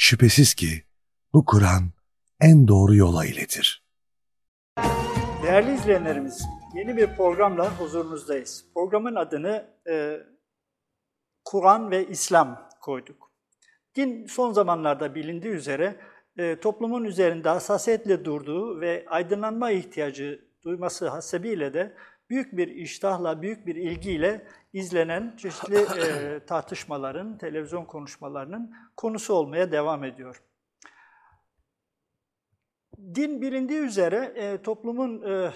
Şüphesiz ki bu Kur'an en doğru yola iletir. Değerli izleyenlerimiz, yeni bir programla huzurunuzdayız. Programın adını e, Kur'an ve İslam koyduk. Din son zamanlarda bilindiği üzere e, toplumun üzerinde hassasiyetle durduğu ve aydınlanma ihtiyacı duyması hasebiyle de büyük bir iştahla, büyük bir ilgiyle izlenen çeşitli e, tartışmaların, televizyon konuşmalarının konusu olmaya devam ediyor. Din bilindiği üzere e, toplumun e,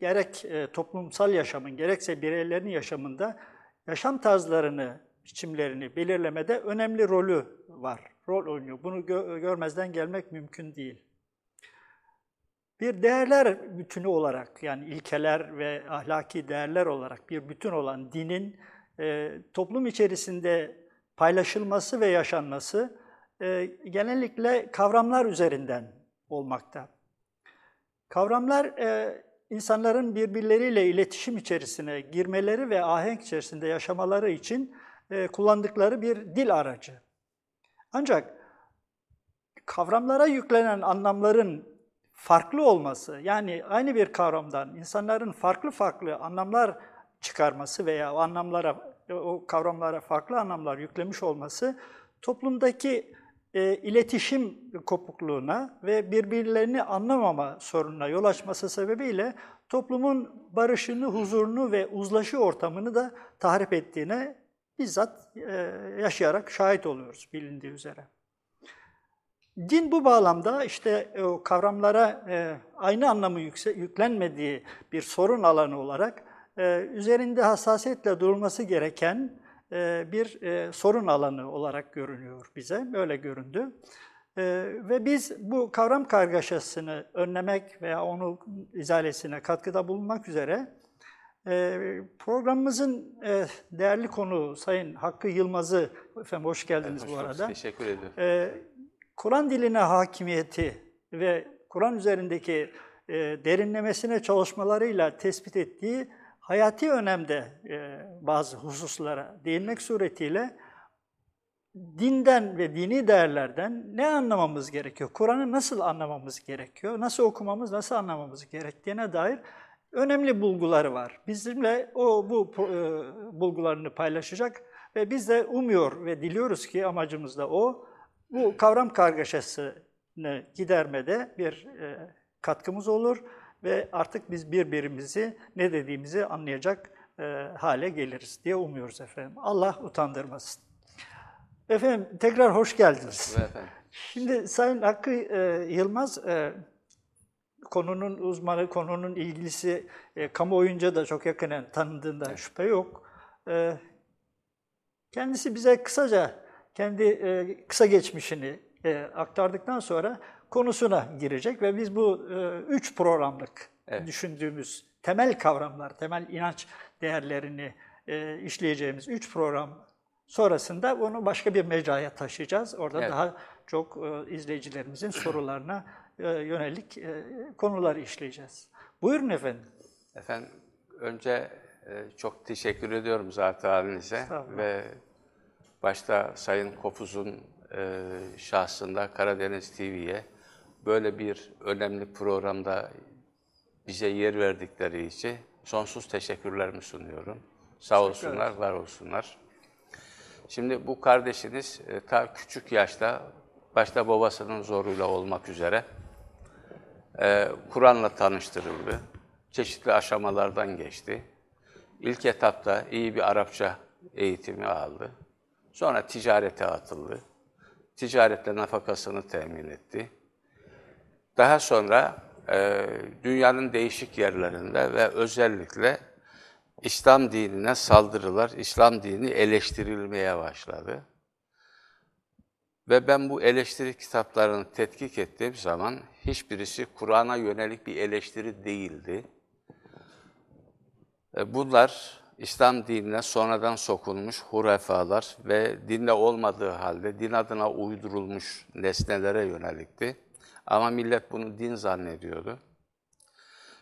gerek e, toplumsal yaşamın gerekse bireylerin yaşamında yaşam tarzlarını, biçimlerini belirlemede önemli rolü var, rol oynuyor. Bunu gö görmezden gelmek mümkün değil. Bir değerler bütünü olarak yani ilkeler ve ahlaki değerler olarak bir bütün olan dinin e, toplum içerisinde paylaşılması ve yaşanması e, genellikle kavramlar üzerinden olmakta. Kavramlar e, insanların birbirleriyle iletişim içerisine girmeleri ve ahenk içerisinde yaşamaları için e, kullandıkları bir dil aracı. Ancak kavramlara yüklenen anlamların farklı olması, yani aynı bir kavramdan insanların farklı farklı anlamlar çıkarması veya o anlamlara, o kavramlara farklı anlamlar yüklemiş olması toplumdaki e, iletişim kopukluğuna ve birbirlerini anlamama sorununa yol açması sebebiyle toplumun barışını, huzurunu ve uzlaşı ortamını da tahrip ettiğine bizzat e, yaşayarak şahit oluyoruz bilindiği üzere. Din bu bağlamda işte o kavramlara e, aynı anlamı yükse, yüklenmediği bir sorun alanı olarak e, üzerinde hassasiyetle durulması gereken e, bir e, sorun alanı olarak görünüyor bize, öyle göründü. E, ve biz bu kavram kargaşasını önlemek veya onu izalesine katkıda bulunmak üzere programımızın değerli konu Sayın Hakkı Yılmaz'ı, efendim hoş geldiniz evet, hoş bu arada. Teşekkür ediyorum. Kur'an diline hakimiyeti ve Kur'an üzerindeki derinlemesine çalışmalarıyla tespit ettiği hayati önemde e, bazı hususlara değinmek suretiyle dinden ve dini değerlerden ne anlamamız gerekiyor? Kur'an'ı nasıl anlamamız gerekiyor? Nasıl okumamız, nasıl anlamamız gerektiğine dair önemli bulguları var. Bizimle o bu e, bulgularını paylaşacak ve biz de umuyor ve diliyoruz ki amacımız da o. Bu kavram kargaşasını gidermede bir e, katkımız olur ve artık biz birbirimizi ne dediğimizi anlayacak e, hale geliriz diye umuyoruz efendim. Allah utandırmasın. Efendim tekrar hoş geldiniz. Efendim. Şimdi Sayın Hakkı e, Yılmaz e, konunun uzmanı, konunun ilgilisi e, kamuoyunca da çok yakinen tanındığında evet. şüphe yok. E, kendisi bize kısaca kendi e, kısa geçmişini e, aktardıktan sonra konusuna girecek ve biz bu e, üç programlık evet. düşündüğümüz temel kavramlar, temel inanç değerlerini e, işleyeceğimiz üç program sonrasında onu başka bir mecraya taşıyacağız. Orada evet. daha çok e, izleyicilerimizin sorularına e, yönelik e, konuları işleyeceğiz. Buyurun efendim. Efendim, önce e, çok teşekkür ediyorum zaten halinize ve başta Sayın Kopuz'un e, şahsında Karadeniz TV'ye böyle bir önemli programda bize yer verdikleri için sonsuz teşekkürlerimi sunuyorum. Sağ olsunlar, var olsunlar. Şimdi bu kardeşiniz e, ta küçük yaşta, başta babasının zoruyla olmak üzere e, Kur'an'la tanıştırıldı. Çeşitli aşamalardan geçti. İlk etapta iyi bir Arapça eğitimi aldı. Sonra ticarete atıldı. Ticaretle nafakasını temin etti. Daha sonra e, dünyanın değişik yerlerinde ve özellikle İslam dinine saldırılar, İslam dini eleştirilmeye başladı. Ve ben bu eleştiri kitaplarını tetkik ettiğim zaman hiçbirisi Kur'an'a yönelik bir eleştiri değildi. E, bunlar İslam dinine sonradan sokulmuş hurefalar ve dinde olmadığı halde din adına uydurulmuş nesnelere yönelikti. Ama millet bunu din zannediyordu.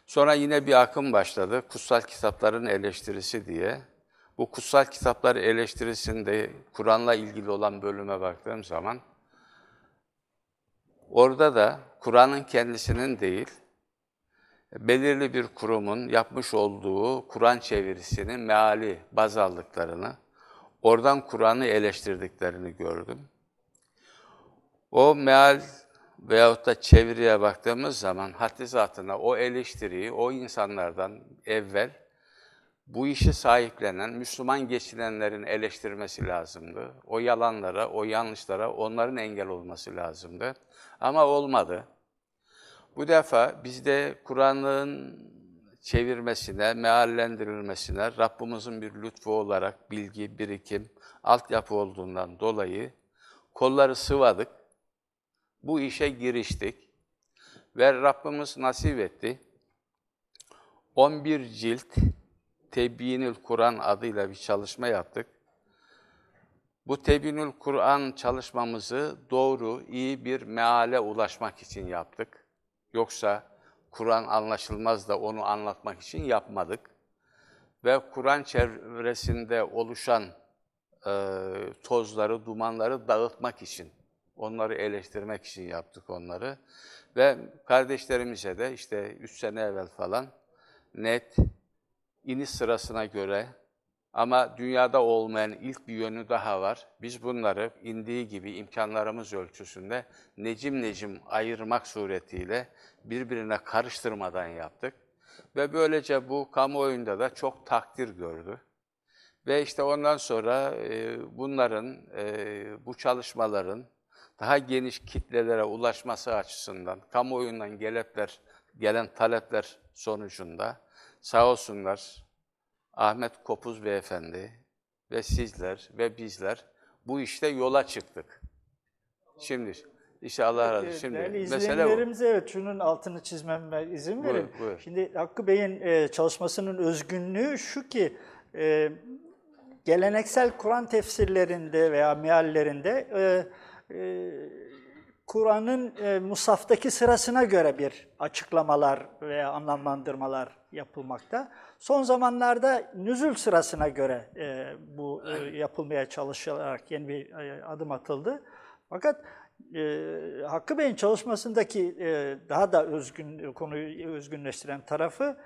Sonra yine bir akım başladı, kutsal kitapların eleştirisi diye. Bu kutsal kitaplar eleştirisinde Kur'an'la ilgili olan bölüme baktığım zaman, Orada da Kur'an'ın kendisinin değil, belirli bir kurumun yapmış olduğu Kur'an çevirisinin meali baz aldıklarını, oradan Kur'an'ı eleştirdiklerini gördüm. O meal veyahut da çeviriye baktığımız zaman haddi zatına o eleştiriyi o insanlardan evvel bu işi sahiplenen, Müslüman geçinenlerin eleştirmesi lazımdı. O yalanlara, o yanlışlara onların engel olması lazımdı. Ama olmadı. Bu defa bizde Kur'an'ın çevirmesine, meallendirilmesine Rabbimizin bir lütfu olarak bilgi, birikim, altyapı olduğundan dolayı kolları sıvadık, bu işe giriştik ve Rabbimiz nasip etti. 11 cilt Tebyinül Kur'an adıyla bir çalışma yaptık. Bu Tebyinül Kur'an çalışmamızı doğru, iyi bir meale ulaşmak için yaptık. Yoksa Kur'an anlaşılmaz da onu anlatmak için yapmadık. Ve Kur'an çevresinde oluşan e, tozları, dumanları dağıtmak için, onları eleştirmek için yaptık onları. Ve kardeşlerimize de işte üç sene evvel falan net, iniş sırasına göre ama dünyada olmayan ilk bir yönü daha var. Biz bunları indiği gibi imkanlarımız ölçüsünde necim necim ayırmak suretiyle birbirine karıştırmadan yaptık. Ve böylece bu kamuoyunda da çok takdir gördü. Ve işte ondan sonra e, bunların, e, bu çalışmaların daha geniş kitlelere ulaşması açısından, kamuoyundan gelepler, gelen talepler sonucunda sağ olsunlar Ahmet Kopuz Beyefendi ve sizler ve bizler bu işte yola çıktık. Şimdi işte Allah razı olsun. Şimdi Değerli bu. evet şunun altını çizmeme izin verin. Buyur, buyur. Şimdi Hakkı Bey'in e, çalışmasının özgünlüğü şu ki e, geleneksel Kur'an tefsirlerinde veya meallerinde e, e, Kur'an'ın e, musaftaki sırasına göre bir açıklamalar veya anlamlandırmalar yapılmakta. Son zamanlarda nüzül sırasına göre e, bu e, yapılmaya çalışılarak yeni bir e, adım atıldı. Fakat e, Hakkı Bey'in çalışmasındaki e, daha da özgün konuyu özgünleştiren tarafı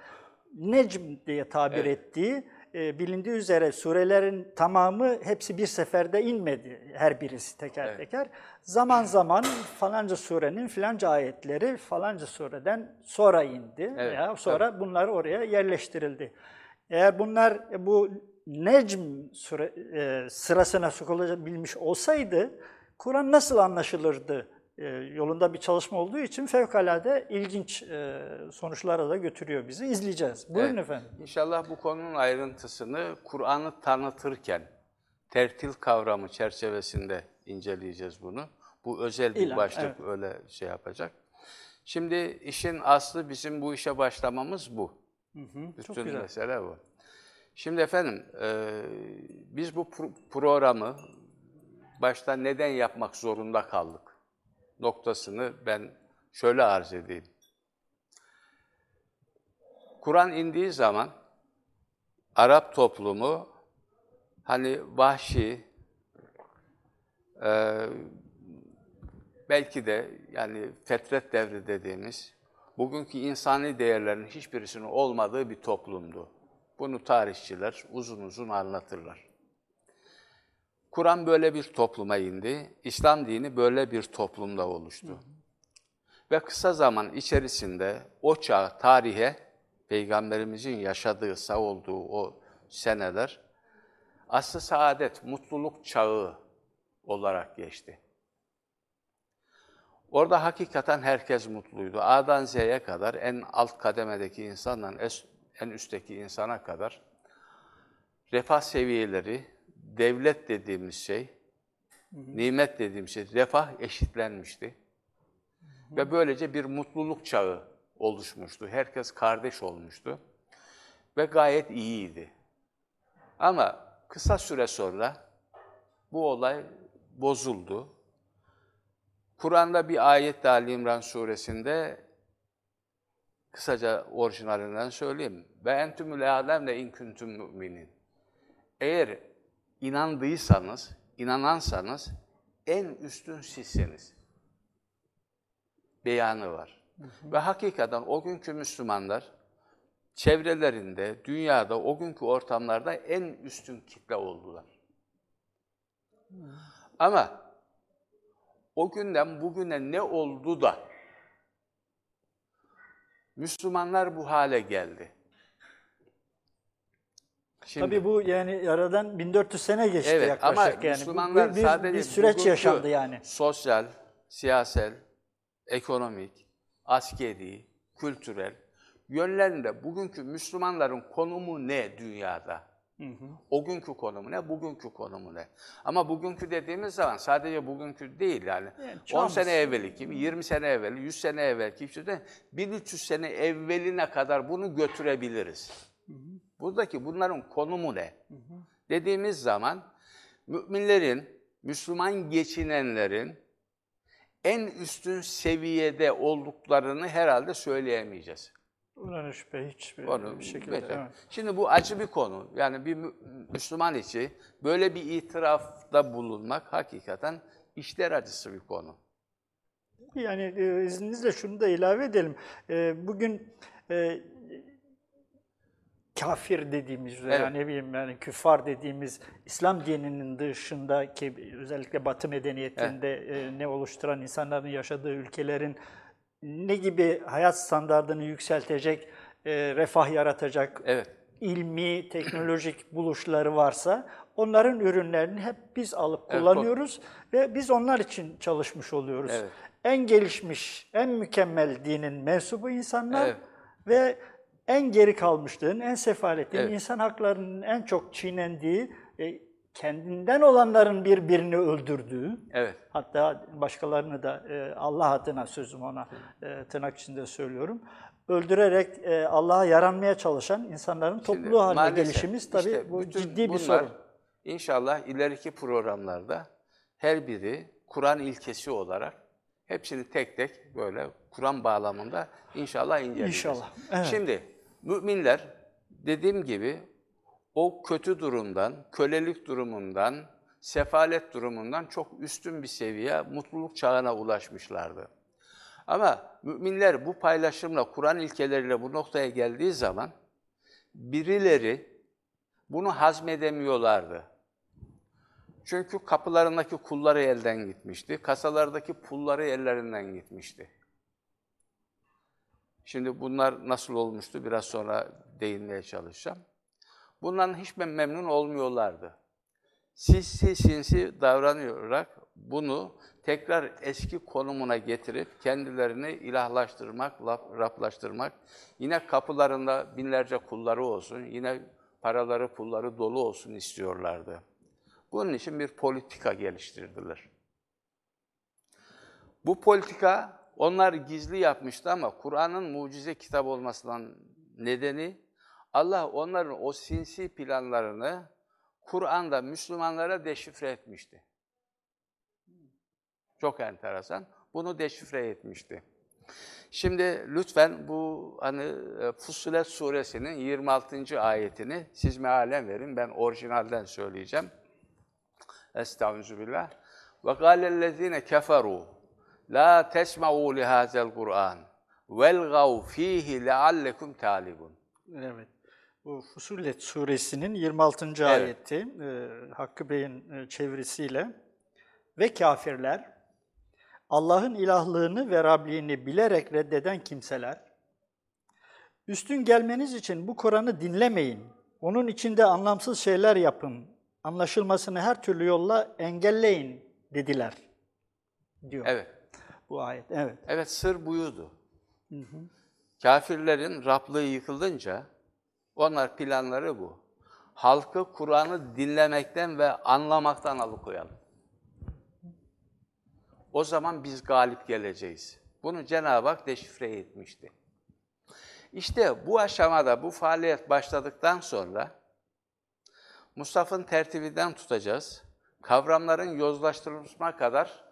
Necm diye tabir evet. ettiği e, bilindiği üzere surelerin tamamı hepsi bir seferde inmedi her birisi teker evet. teker. Zaman zaman falanca surenin filanca ayetleri falanca sureden sonra indi evet. veya sonra evet. bunlar oraya yerleştirildi. Eğer bunlar bu Necm süre, e, sırasına sokulabilmiş olsaydı Kur'an nasıl anlaşılırdı e, yolunda bir çalışma olduğu için fevkalade ilginç e, sonuçlara da götürüyor bizi. İzleyeceğiz. Buyurun evet. efendim. İnşallah bu konunun ayrıntısını Kur'an'ı tanıtırken tertil kavramı çerçevesinde inceleyeceğiz bunu. Bu özel bir İlan, başlık evet. öyle şey yapacak. Şimdi işin aslı bizim bu işe başlamamız bu. Hı hı, Bütün çok güzel. mesele bu. Şimdi efendim, e, biz bu pro programı başta neden yapmak zorunda kaldık? Noktasını ben şöyle arz edeyim. Kur'an indiği zaman Arap toplumu hani vahşi, e, belki de yani fetret devri dediğimiz bugünkü insani değerlerin hiçbirisinin olmadığı bir toplumdu. Bunu tarihçiler uzun uzun anlatırlar. Kur'an böyle bir topluma indi. İslam dini böyle bir toplumda oluştu. Ve kısa zaman içerisinde o çağ, tarihe, Peygamberimizin yaşadığı, sağ olduğu o seneler, aslı saadet, mutluluk çağı olarak geçti. Orada hakikaten herkes mutluydu. A'dan Z'ye kadar, en alt kademedeki insandan en üstteki insana kadar refah seviyeleri, devlet dediğimiz şey, hı hı. nimet dediğimiz şey, refah eşitlenmişti. Hı hı. Ve böylece bir mutluluk çağı oluşmuştu. Herkes kardeş olmuştu. Ve gayet iyiydi. Ama kısa süre sonra bu olay bozuldu. Kur'an'da bir ayet Ali İmran suresinde kısaca orijinalinden söyleyeyim. Ve entümül alemle in kuntum müminin. Eğer inandıysanız, inanansanız en üstün sizsiniz. beyanı var. Hı hı. Ve hakikaten o günkü Müslümanlar çevrelerinde, dünyada, o günkü ortamlarda en üstün kitle oldular. Hı. Ama o günden bugüne ne oldu da Müslümanlar bu hale geldi? Şimdi, Tabii bu yani aradan 1400 sene geçti evet, yaklaşık ama yani. Müslümanlar bir, bir, sadece bir süreç yaşandı yani. Sosyal, siyasal, ekonomik, askeri, kültürel yönlerinde bugünkü Müslümanların konumu ne dünyada? Hı hı. O günkü konumu ne, bugünkü konumu ne? Ama bugünkü dediğimiz zaman sadece bugünkü değil yani. yani 10 sene evveli gibi, 20 sene evveli, 100 sene evvelki, işte 1300 sene evveline kadar bunu götürebiliriz. Buradaki bunların konumu ne? Hı hı. Dediğimiz zaman müminlerin, Müslüman geçinenlerin en üstün seviyede olduklarını herhalde söyleyemeyeceğiz. Buna şüphe hiçbir Onu, bir şekilde. Evet. Şimdi bu acı bir konu. Yani bir Müslüman içi böyle bir itirafta bulunmak hakikaten işler acısı bir konu. Yani e, izninizle şunu da ilave edelim. E, bugün e, kafir dediğimiz evet. yani ne bileyim yani küffar dediğimiz İslam dininin dışındaki özellikle Batı medeniyetinde evet. ne oluşturan insanların yaşadığı ülkelerin ne gibi hayat standartını yükseltecek, e, refah yaratacak, evet. ilmi, teknolojik buluşları varsa onların ürünlerini hep biz alıp kullanıyoruz evet. ve biz onlar için çalışmış oluyoruz. Evet. En gelişmiş, en mükemmel dinin mensubu insanlar evet. ve en geri kalmışlığın, en sefaletin, evet. insan haklarının en çok çiğnendiği, e, kendinden olanların birbirini öldürdüğü, evet. hatta başkalarını da e, Allah adına sözüm ona e, tırnak içinde söylüyorum, öldürerek e, Allah'a yaranmaya çalışan insanların Şimdi, toplu haline gelişimiz tabii işte bu ciddi bir sorun. İnşallah ileriki programlarda her biri Kur'an ilkesi olarak hepsini tek tek böyle Kur'an bağlamında inşallah inceleyeceğiz. İnşallah. Evet. Şimdi müminler dediğim gibi o kötü durumdan, kölelik durumundan, sefalet durumundan çok üstün bir seviye, mutluluk çağına ulaşmışlardı. Ama müminler bu paylaşımla, Kur'an ilkeleriyle bu noktaya geldiği zaman birileri bunu hazmedemiyorlardı. Çünkü kapılarındaki kulları elden gitmişti, kasalardaki pulları ellerinden gitmişti. Şimdi bunlar nasıl olmuştu biraz sonra değinmeye çalışacağım. Bundan hiç memnun olmuyorlardı. Sinsi sinsi davranarak bunu tekrar eski konumuna getirip kendilerini ilahlaştırmak, raplaştırmak, yine kapılarında binlerce kulları olsun, yine paraları, pulları dolu olsun istiyorlardı. Bunun için bir politika geliştirdiler. Bu politika onlar gizli yapmıştı ama Kur'an'ın mucize kitap olmasından nedeni Allah onların o sinsi planlarını Kur'an'da Müslümanlara deşifre etmişti. Çok enteresan. Bunu deşifre etmişti. Şimdi lütfen bu hani e, Fussilet suresinin 26. ayetini siz mealen verin. Ben orijinalden söyleyeceğim. Estağfirullah. Ve gâlellezîne keferû la tesma'û lihâzel Kur'an velgav fîhî leallekum tâlibun. Evet. Bu Fusullet suresinin 26. Evet. ayeti e, Hakkı Bey'in e, çevirisiyle ve kafirler Allah'ın ilahlığını ve Rabliğini bilerek reddeden kimseler üstün gelmeniz için bu Kur'an'ı dinlemeyin. Onun içinde anlamsız şeyler yapın. Anlaşılmasını her türlü yolla engelleyin dediler. Diyor. Evet. Bu ayet. Evet. Evet sır buydu. Hı hı. Kafirlerin Rablığı yıkılınca onlar planları bu. Halkı Kur'an'ı dinlemekten ve anlamaktan alıkoyalım. O zaman biz galip geleceğiz. Bunu Cenab-ı Hak deşifre etmişti. İşte bu aşamada bu faaliyet başladıktan sonra Mustafa'nın tertibinden tutacağız. Kavramların yozlaştırılmasına kadar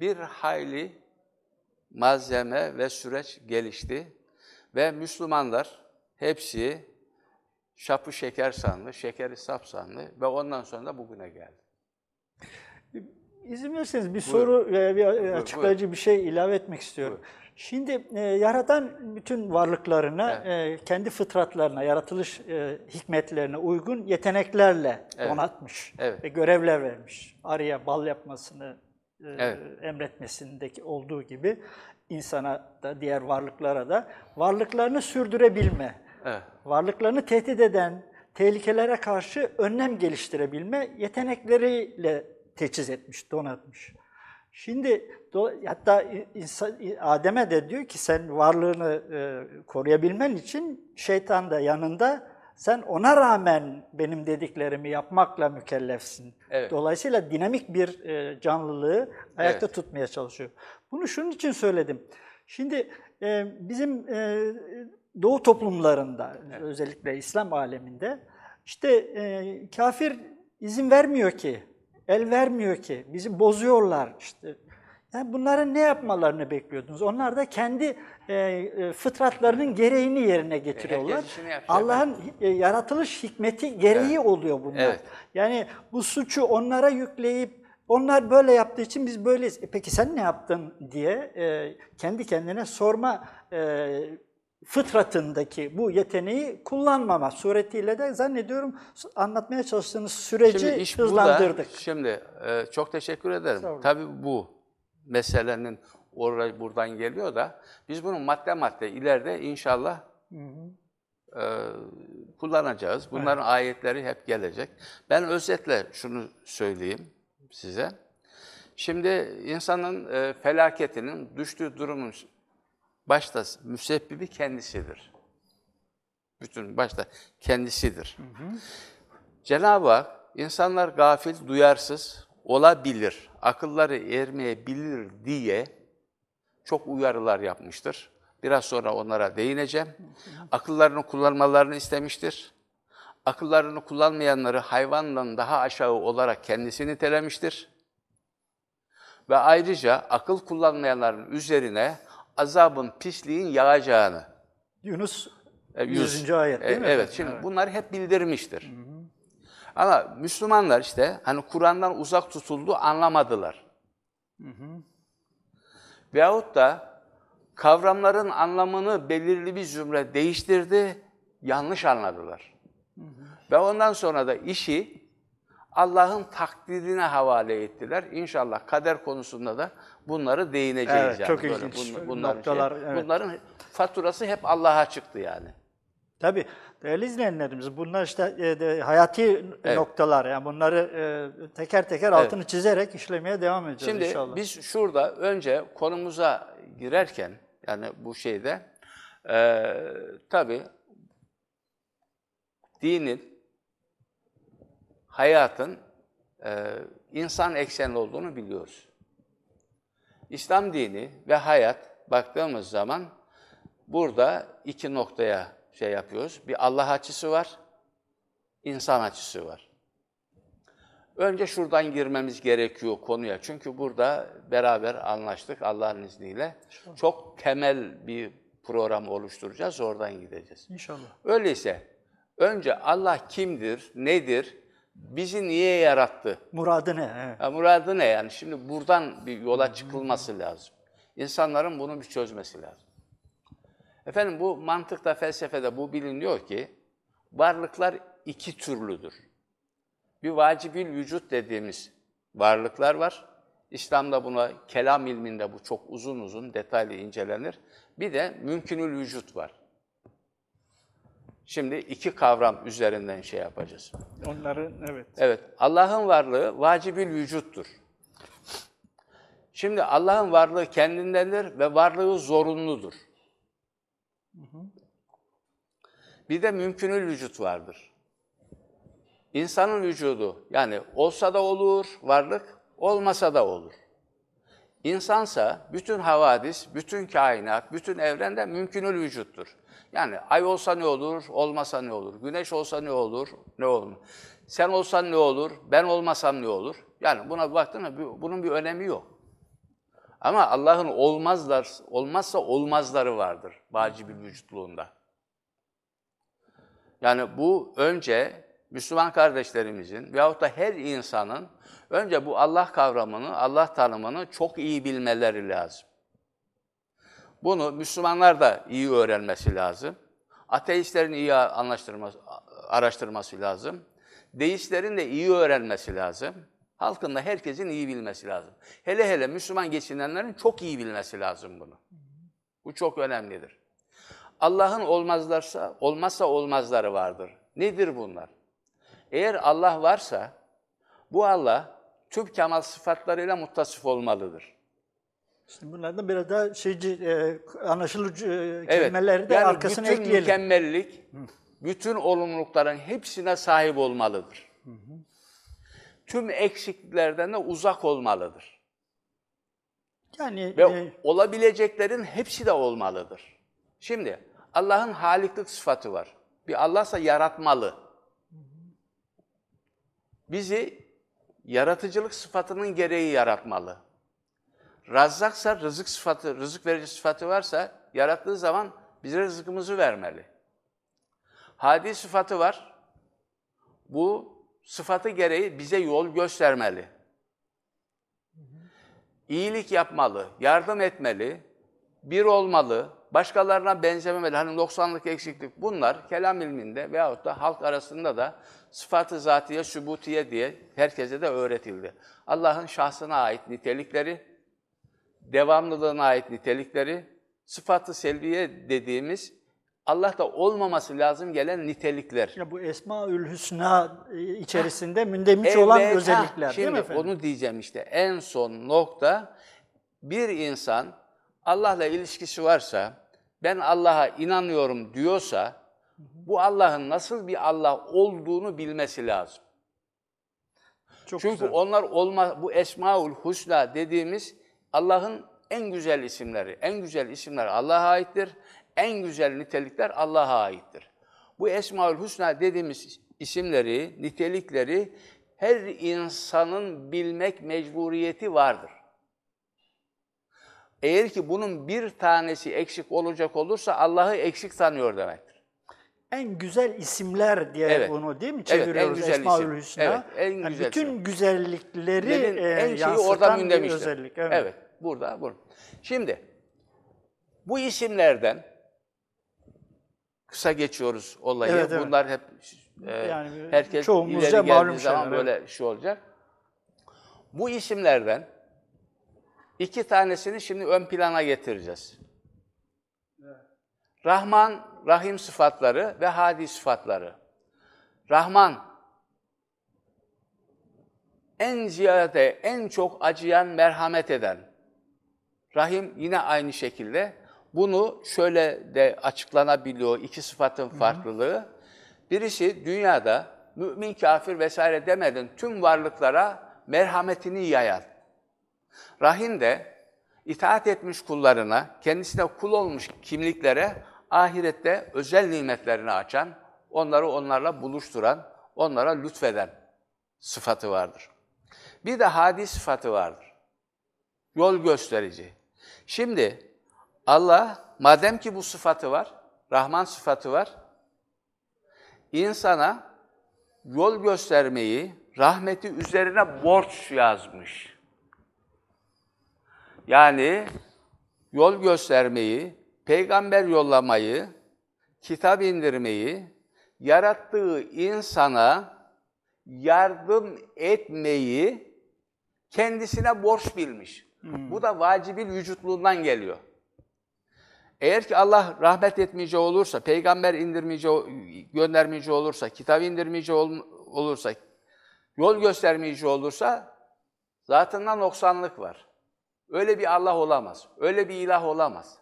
bir hayli malzeme ve süreç gelişti. Ve Müslümanlar hepsi şapı şeker sandı, şekeri sap sandı ve ondan sonra da bugüne geldi. İzin verirseniz bir soru ve bir açıklayıcı bir şey ilave etmek istiyorum. Buyur. Şimdi e, yaratan bütün varlıklarına, e, kendi fıtratlarına, yaratılış e, hikmetlerine uygun yeteneklerle Evet. donatmış Evet. ve görevler vermiş. Arıya bal yapmasını e, Evet. emretmesindeki olduğu gibi insana da diğer varlıklara da varlıklarını sürdürebilme, Evet. varlıklarını tehdit eden tehlikelere karşı önlem geliştirebilme yetenekleriyle teçhiz etmiş, donatmış. Şimdi do- hatta insan, Adem'e de diyor ki sen varlığını e, koruyabilmen için şeytan da yanında sen ona rağmen benim dediklerimi yapmakla mükellefsin. Evet. Dolayısıyla dinamik bir e, canlılığı ayakta Evet. tutmaya çalışıyor. Bunu şunun için söyledim. Şimdi e, bizim e, Doğu toplumlarında, özellikle İslam aleminde işte e, kafir izin vermiyor ki, el vermiyor ki, bizi bozuyorlar işte. Yani bunların ne yapmalarını bekliyordunuz? Onlar da kendi e, e, fıtratlarının gereğini yerine getiriyorlar. işini yapacak. Allah'ın e, yaratılış hikmeti gereği oluyor bunlar. Evet. Yani bu suçu onlara yükleyip onlar böyle yaptığı için biz böyleyiz. E peki sen ne yaptın diye e, kendi kendine sorma e, fıtratındaki bu yeteneği kullanmama suretiyle de zannediyorum anlatmaya çalıştığınız süreci Şimdi iş hızlandırdık. burada. Şimdi e, çok teşekkür ederim. Tabii bu meselenin oraya buradan geliyor da biz bunu madde madde ileride inşallah e, kullanacağız. Bunların ayetleri hep gelecek. Ben özetle şunu söyleyeyim size. Şimdi insanın e, felaketinin düştüğü durumun başta müsebbibi kendisidir. Bütün başta kendisidir. Cenab-ı Hak insanlar gafil, duyarsız olabilir, akılları ermeyebilir diye çok uyarılar yapmıştır. Biraz sonra onlara değineceğim. Akıllarını kullanmalarını istemiştir. Akıllarını kullanmayanları hayvandan daha aşağı olarak kendisi nitelemiştir. Ve ayrıca akıl kullanmayanların üzerine azabın, pisliğin yağacağını Yunus e, 100. ayet değil E, mi? Evet, şimdi bunları hep bildirmiştir. Ama Müslümanlar işte hani Kur'an'dan uzak tutuldu anlamadılar. Veyahut da kavramların anlamını belirli bir zümre değiştirdi, yanlış anladılar. Ve ondan sonra da işi Allah'ın takdirine havale ettiler. İnşallah kader konusunda da bunları değineceğiz. Evet, yani. çok Böyle ilginç bun- bunların, noktalar, şey- evet. bunların faturası hep Allah'a çıktı yani. Tabii değerli izleyenlerimiz bunlar işte e, de, hayati Evet. noktalar yani bunları e, teker teker altını çizerek işlemeye devam edeceğiz Şimdi inşallah. biz şurada önce konumuza girerken yani bu şeyde e, tabii dinin, hayatın e, insan eksenli olduğunu biliyoruz. İslam dini ve hayat baktığımız zaman burada iki noktaya şey yapıyoruz. Bir Allah açısı var, insan açısı var. Önce şuradan girmemiz gerekiyor konuya. Çünkü burada beraber anlaştık Allah'ın izniyle. Çok temel bir program oluşturacağız, oradan gideceğiz. İnşallah. Öyleyse önce Allah kimdir, nedir, bizi niye yarattı? Muradı ne? Evet. Ya muradı ne yani? Şimdi buradan bir yola çıkılması lazım. İnsanların bunu bir çözmesi lazım. Efendim bu mantıkta, felsefede bu biliniyor ki varlıklar iki türlüdür. Bir vacibül vücut dediğimiz varlıklar var. İslam'da buna kelam ilminde bu çok uzun uzun detaylı incelenir. Bir de mümkünül vücut var. Şimdi iki kavram üzerinden şey yapacağız. Onların evet. Evet, Allah'ın varlığı vacibül vücuttur. Şimdi Allah'ın varlığı kendindendir ve varlığı zorunludur. Bir de mümkünül vücut vardır. İnsanın vücudu yani olsa da olur varlık, olmasa da olur. İnsansa bütün havadis, bütün kainat, bütün evrende mümkünül vücuttur. Yani ay olsa ne olur, olmasa ne olur? Güneş olsa ne olur, ne olmaz? Sen olsan ne olur, ben olmasam ne olur? Yani buna baktığında bu- bunun bir önemi yok. Ama Allah'ın olmazlar, olmazsa olmazları vardır vacibül vücutluğunda. Yani bu önce Müslüman kardeşlerimizin veyahut da her insanın önce bu Allah kavramını, Allah tanımını çok iyi bilmeleri lazım. Bunu Müslümanlar da iyi öğrenmesi lazım. Ateistlerin iyi anlaştırması, araştırması lazım. Deistlerin de iyi öğrenmesi lazım. Halkın da herkesin iyi bilmesi lazım. Hele hele Müslüman geçinenlerin çok iyi bilmesi lazım bunu. Bu çok önemlidir. Allah'ın olmazlarsa, olmazsa olmazları vardır. Nedir bunlar? Eğer Allah varsa, bu Allah tüm kemal sıfatlarıyla muttasıf olmalıdır. Şimdi bunlardan biraz daha şeyci, e, anlaşılır e, kelimeleri de yani arkasına bütün ekleyelim. mükemmellik, bütün olumlulukların hepsine sahip olmalıdır. Hı hı. Tüm eksikliklerden de uzak olmalıdır. Yani Ve e, olabileceklerin hepsi de olmalıdır. Şimdi Allah'ın haliklik sıfatı var. Bir Allah'sa yaratmalı. Bizi yaratıcılık sıfatının gereği yaratmalı. Razzaksa rızık sıfatı, rızık verici sıfatı varsa yarattığı zaman bize rızkımızı vermeli. Hadi sıfatı var. Bu sıfatı gereği bize yol göstermeli. İyilik yapmalı, yardım etmeli, bir olmalı, başkalarına benzememeli. Hani noksanlık, eksiklik bunlar kelam ilminde veyahut da halk arasında da sıfatı zatiye, sübutiye diye herkese de öğretildi. Allah'ın şahsına ait nitelikleri, devamlılığına ait nitelikleri, sıfatı selviye dediğimiz Allah'ta olmaması lazım gelen nitelikler. Ya bu Esmaül Hüsna e, içerisinde mündemiş evet, olan özellikler ha, şimdi değil mi efendim? Onu diyeceğim işte. En son nokta bir insan Allah'la ilişkisi varsa, ben Allah'a inanıyorum diyorsa, bu Allah'ın nasıl bir Allah olduğunu bilmesi lazım. Çok Çünkü güzel. onlar olma, bu Esmaül Husna dediğimiz Allah'ın en güzel isimleri. En güzel isimler Allah'a aittir. En güzel nitelikler Allah'a aittir. Bu Esmaül Hüsna dediğimiz isimleri, nitelikleri her insanın bilmek mecburiyeti vardır. Eğer ki bunun bir tanesi eksik olacak olursa Allah'ı eksik tanıyor demektir. En güzel isimler diye evet. bunu değil mi çeviriyoruz evet, en güzel Esmaül Hüsna? Evet, en yani güzel bütün isim. güzellikleri e, en şeyi orada bir özellik. Evet. evet, burada bu. Şimdi bu isimlerden kısa geçiyoruz olayı. Evet, evet. Bunlar hep e, yani, herkes ileri geldiği zaman şeyler, böyle evet. şu olacak. Bu isimlerden iki tanesini şimdi ön plana getireceğiz. Evet. Rahman, Rahim sıfatları ve Hadi sıfatları. Rahman, en ziyade, en çok acıyan, merhamet eden. Rahim yine aynı şekilde. Bunu şöyle de açıklanabiliyor iki sıfatın farklılığı. Birisi dünyada mümin, kafir vesaire demeden tüm varlıklara merhametini yayan. Rahim de itaat etmiş kullarına, kendisine kul olmuş kimliklere ahirette özel nimetlerini açan, onları onlarla buluşturan, onlara lütfeden sıfatı vardır. Bir de hadi sıfatı vardır. Yol gösterici. Şimdi Allah madem ki bu sıfatı var, Rahman sıfatı var, insana yol göstermeyi, rahmeti üzerine borç yazmış. Yani yol göstermeyi, peygamber yollamayı, kitap indirmeyi, yarattığı insana yardım etmeyi kendisine borç bilmiş. Hmm. Bu da vacibil vücutluğundan geliyor. Eğer ki Allah rahmet etmeyeceği olursa, peygamber indirmeyeceği, göndermeyeceği olursa, kitap indirmeyeceği olursa, yol göstermeyeceği olursa zatından noksanlık var. Öyle bir Allah olamaz. Öyle bir ilah olamaz.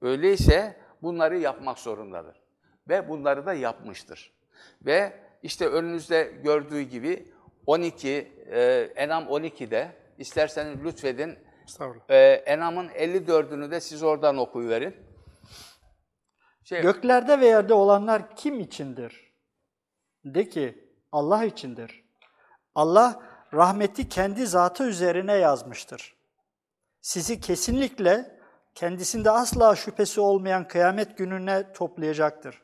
Öyleyse bunları yapmak zorundadır. Ve bunları da yapmıştır. Ve işte önünüzde gördüğü gibi 12, e, Enam 12'de isterseniz lütfedin Estağfurullah. Ee, Enam'ın 54'ünü de siz oradan okuyuverin. Şey, Göklerde ve yerde olanlar kim içindir? De ki Allah içindir. Allah rahmeti kendi zatı üzerine yazmıştır. Sizi kesinlikle kendisinde asla şüphesi olmayan kıyamet gününe toplayacaktır.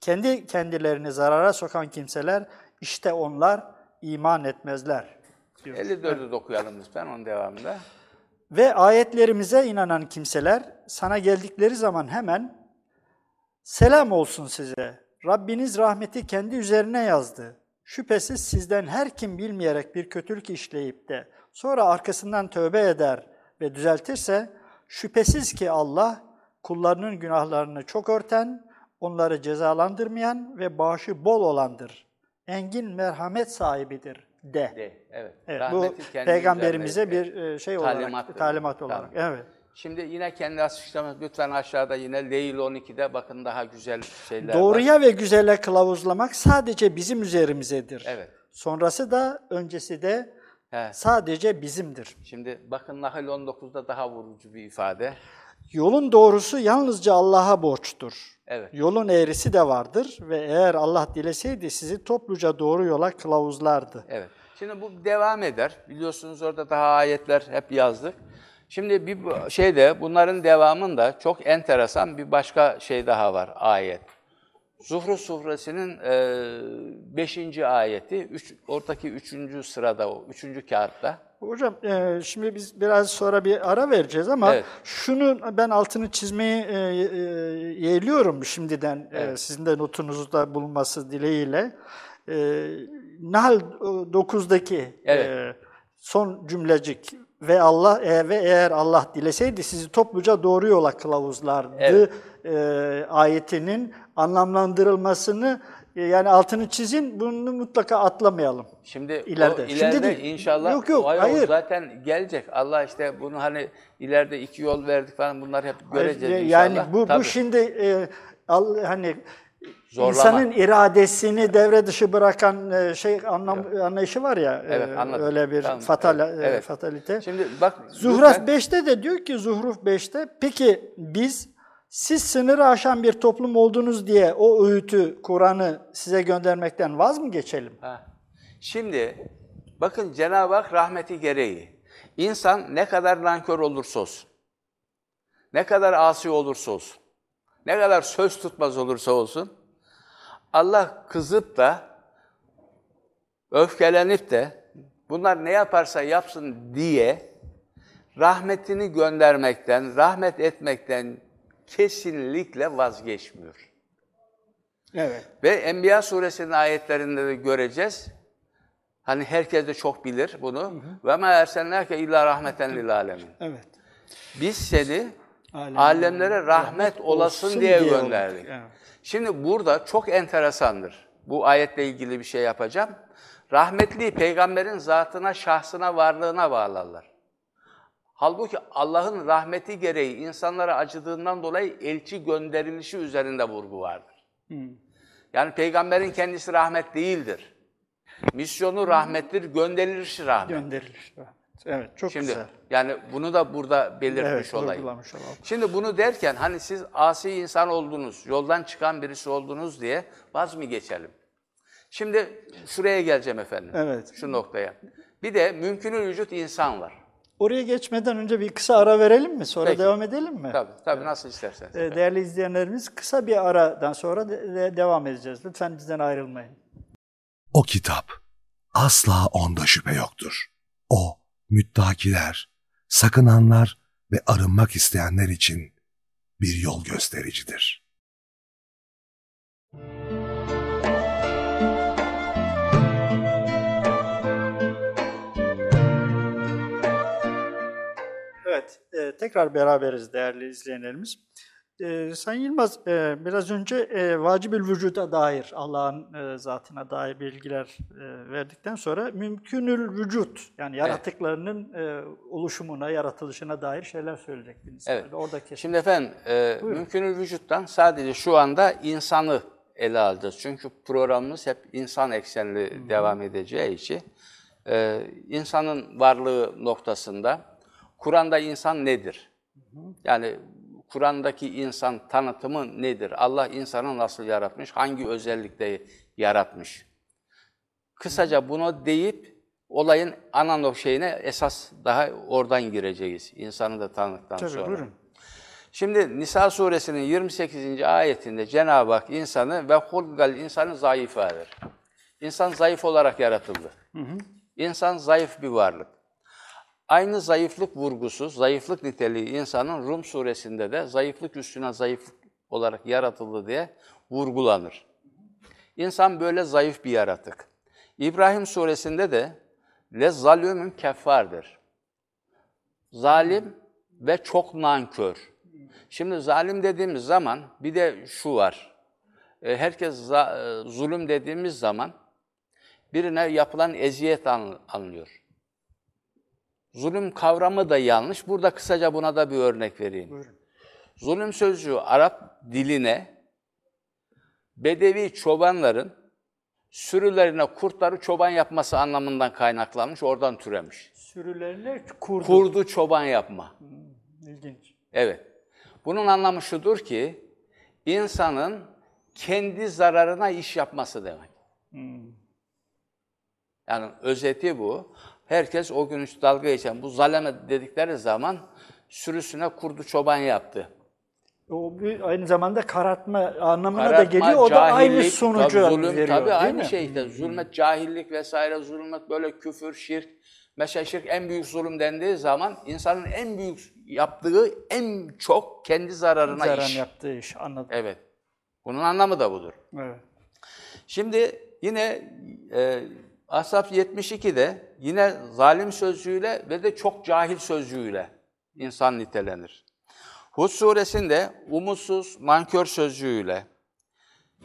Kendi kendilerini zarara sokan kimseler işte onlar iman etmezler. Diyor. 54'ü de okuyalım lütfen onun devamında. Ve ayetlerimize inanan kimseler sana geldikleri zaman hemen selam olsun size. Rabbiniz rahmeti kendi üzerine yazdı. Şüphesiz sizden her kim bilmeyerek bir kötülük işleyip de sonra arkasından tövbe eder ve düzeltirse şüphesiz ki Allah kullarının günahlarını çok örten, onları cezalandırmayan ve bağışı bol olandır. Engin merhamet sahibidir de. De, evet. Evet, bu Rahmeti kendi peygamberimize bir e, şey Talimat olarak, talimat olarak. Tamam. Evet. Şimdi yine kendi açıklaması lütfen aşağıda yine Leyl 12'de bakın daha güzel şeyler var. Doğruya ve güzele kılavuzlamak sadece bizim üzerimizedir. Evet. Sonrası da öncesi de He. sadece bizimdir. Şimdi bakın Nahl 19'da daha vurucu bir ifade. Yolun doğrusu yalnızca Allah'a borçtur. Evet. Yolun eğrisi de vardır ve eğer Allah dileseydi sizi topluca doğru yola kılavuzlardı. Evet. Şimdi bu devam eder. Biliyorsunuz orada daha ayetler hep yazdık. Şimdi bir şeyde bunların devamında çok enteresan bir başka şey daha var ayet. Zuhruf suresinin 5. ayeti, üç, oradaki 3. sırada o, 3. kağıtta. Hocam e, şimdi biz biraz sonra bir ara vereceğiz ama Evet. şunu ben altını çizmeyi e, e, yeğliyorum şimdiden e, Evet. sizin de notunuzda bulunması dileğiyle. E, Nahl 9'daki Evet. e, son cümlecik ve Allah e, ve eğer Allah dileseydi sizi topluca doğru yola kılavuzlardı Evet. e, ayetinin anlamlandırılmasını yani altını çizin bunu mutlaka atlamayalım. Şimdi İleride. o Şimdi ileride değil. inşallah Yok, yok, o ay- o hayır. zaten gelecek. Allah işte bunu hani ileride iki yol verdik falan bunlar hep göreceğiz Hayır, inşallah. Yani bu, Tabii. bu şimdi e, al, hani Zorlama. insanın iradesini devre dışı bırakan e, şey anlam anlayışı var ya. e, Evet, anladım. öyle bir Tamam, fatal evet, e, evet. fatalite. Şimdi bak Zuhruf lütfen- 5'te de diyor ki Zuhruf 5'te peki biz siz sınırı aşan bir toplum oldunuz diye o öğütü, Kur'an'ı size göndermekten vaz mı geçelim? Ha. Şimdi bakın Cenab-ı Hak rahmeti gereği insan ne kadar nankör olursa olsun, ne kadar asi olursa olsun, ne kadar söz tutmaz olursa olsun, Allah kızıp da, öfkelenip de bunlar ne yaparsa yapsın diye rahmetini göndermekten, rahmet etmekten kesinlikle vazgeçmiyor. Evet. Ve Enbiya suresinin ayetlerinde de göreceğiz. Hani herkes de çok bilir bunu. Ve ma erselnake illa rahmeten lil alemin. Evet. Biz seni Alem- alemlere rahmet olasın olsun diye diye gönderdik. olduk, evet. Şimdi burada çok enteresandır. Bu ayetle ilgili bir şey yapacağım. Rahmetliyi peygamberin zatına, şahsına, varlığına bağlarlar. Halbuki Allah'ın rahmeti gereği insanlara acıdığından dolayı elçi gönderilişi üzerinde vurgu vardır. Yani peygamberin kendisi rahmet değildir. Misyonu rahmettir, gönderilişi rahmet. Gönderilir. Evet, çok Şimdi güzel. yani bunu da burada belirtmiş Evet, olayım. olalım. Şimdi bunu derken hani siz asi insan oldunuz, yoldan çıkan birisi oldunuz diye vaz mı geçelim? Şimdi şuraya geleceğim efendim. Evet. Şu noktaya. Bir de mümkünü vücut insan var. Oraya geçmeden önce bir kısa ara verelim mi? Sonra Peki. devam edelim mi? Tabii, tabii nasıl isterseniz. Ee, Değerli izleyenlerimiz kısa bir aradan sonra de- de- devam edeceğiz. Lütfen bizden ayrılmayın. O kitap asla onda şüphe yoktur. O müttakiler, sakınanlar ve arınmak isteyenler için bir yol göstericidir. Evet, e, tekrar beraberiz değerli izleyenlerimiz. E, Sayın Yılmaz, e, biraz önce e, vacibül vücuda dair, Allah'ın e, zatına dair bilgiler e, verdikten sonra mümkünül vücut, yani yaratıklarının e, oluşumuna, yaratılışına dair şeyler söyleyecektiniz. Evet. Orada kesin. Şimdi efendim, e, mümkünü vücuttan sadece şu anda insanı ele alacağız. Çünkü programımız hep insan eksenli devam edeceği için e, insanın varlığı noktasında Kur'an'da insan nedir? Yani Kur'an'daki insan tanıtımı nedir? Allah insanı nasıl yaratmış? Hangi özellikte yaratmış? Kısaca bunu deyip olayın ana şeyine esas daha oradan gireceğiz. İnsanı da tanıdıktan Tabii, sonra. buyurun. Şimdi Nisa suresinin 28. ayetinde Cenab-ı Hak insanı ve hulgal insanı zayıf der. İnsan zayıf olarak yaratıldı. Hı hı. İnsan zayıf bir varlık. Aynı zayıflık vurgusu, zayıflık niteliği insanın Rum suresinde de zayıflık üstüne zayıflık olarak yaratıldı diye vurgulanır. İnsan böyle zayıf bir yaratık. İbrahim suresinde de le zalümün keffardır. Zalim ve çok nankör. Şimdi zalim dediğimiz zaman bir de şu var. E, herkes e, zulüm dediğimiz zaman birine yapılan eziyet anlıyor. Zulüm kavramı da yanlış. Burada kısaca buna da bir örnek vereyim. Buyurun. Zulüm sözcüğü Arap diline Bedevi çobanların sürülerine kurtları çoban yapması anlamından kaynaklanmış, oradan türemiş. Sürülerine kurdu. Kurdu çoban yapma. Hmm, ilginç. Evet. Bunun anlamı şudur ki, insanın kendi zararına iş yapması demek. Hmm. Yani özeti bu. Herkes o gün üst dalga geçen bu zaleme dedikleri zaman sürüsüne kurdu çoban yaptı. O bir aynı zamanda karartma anlamına karartma, da geliyor. O da aynı sonucu tabii, zulüm, veriyor. Tabii aynı mi? şey işte. Zulmet, cahillik vesaire, zulmet böyle küfür, şirk. Mesela şirk en büyük zulüm dendiği zaman insanın en büyük yaptığı en çok kendi zararına Zarar iş. yaptığı iş anladım. Evet. Bunun anlamı da budur. Evet. Şimdi yine e, Ashab 72'de yine zalim sözcüğüyle ve de çok cahil sözcüğüyle insan nitelenir. Hud suresinde umutsuz, nankör sözcüğüyle,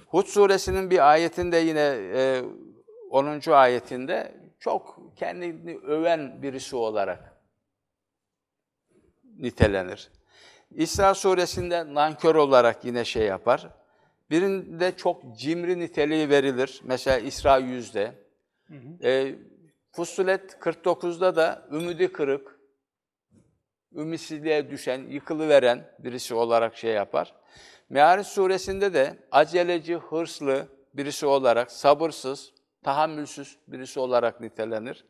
Hud suresinin bir ayetinde yine e, 10. ayetinde çok kendini öven birisi olarak nitelenir. İsra suresinde nankör olarak yine şey yapar. Birinde çok cimri niteliği verilir. Mesela İsra 100'de. Hı hı. E, Fussilet 49'da da ümidi kırık, ümitsizliğe düşen, yıkılıveren birisi olarak şey yapar. Meariç suresinde de aceleci, hırslı birisi olarak, sabırsız, tahammülsüz birisi olarak nitelenir.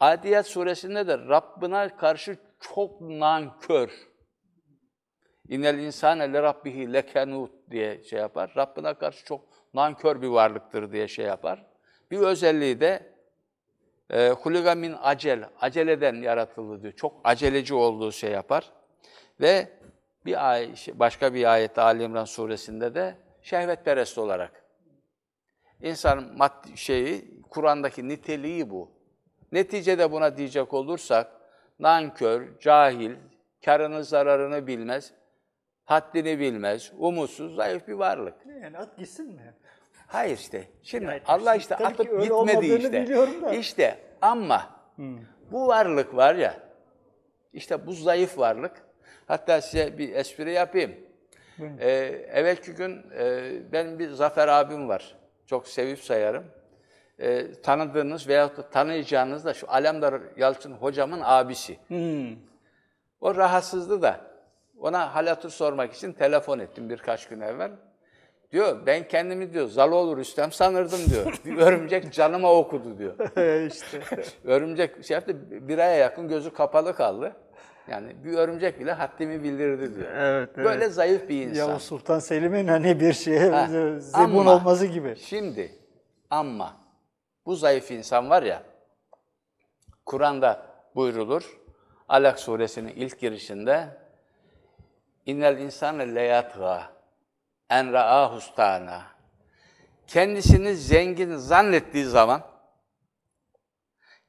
Adiyat suresinde de Rabbine karşı çok nankör. İnel insane le rabbihi lekenut diye şey yapar. Rabbine karşı çok nankör bir varlıktır diye şey yapar. Bir özelliği de e, huliga min acel, aceleden yaratıldı diyor. Çok aceleci olduğu şey yapar. Ve bir ay, başka bir ayette Ali İmran suresinde de şehvetperest olarak. İnsanın maddi şeyi, Kur'an'daki niteliği bu. Neticede buna diyecek olursak, nankör, cahil, karını zararını bilmez, haddini bilmez, umutsuz, zayıf bir varlık. Yani at gitsin mi? Hayır işte. Şimdi yani Allah işte atıp gitmedi işte. İşte ama hmm. bu varlık var ya, işte bu zayıf varlık. Hatta size bir espri yapayım. Hmm. Ee, evvelki gün e, benim bir Zafer abim var. Çok sevip sayarım. Ee, tanıdığınız veya da tanıyacağınız da şu Alemdar Yalçın hocamın abisi. Hmm. O rahatsızdı da ona halatır sormak için telefon ettim birkaç gün evvel. Diyor ben kendimi diyor Zaloğlu Rüstem sanırdım diyor. Bir örümcek canıma okudu diyor. işte. örümcek şey yaptı bir aya yakın gözü kapalı kaldı. Yani bir örümcek bile haddimi bildirdi diyor. Evet, evet. Böyle zayıf bir insan. Yavuz Sultan Selim'in hani bir şeye ha, zebun ama, olması gibi. Şimdi ama bu zayıf insan var ya Kur'an'da buyrulur. Alak suresinin ilk girişinde İnnel insane leyatgâ en ra'ahustana. Kendisini zengin zannettiği zaman,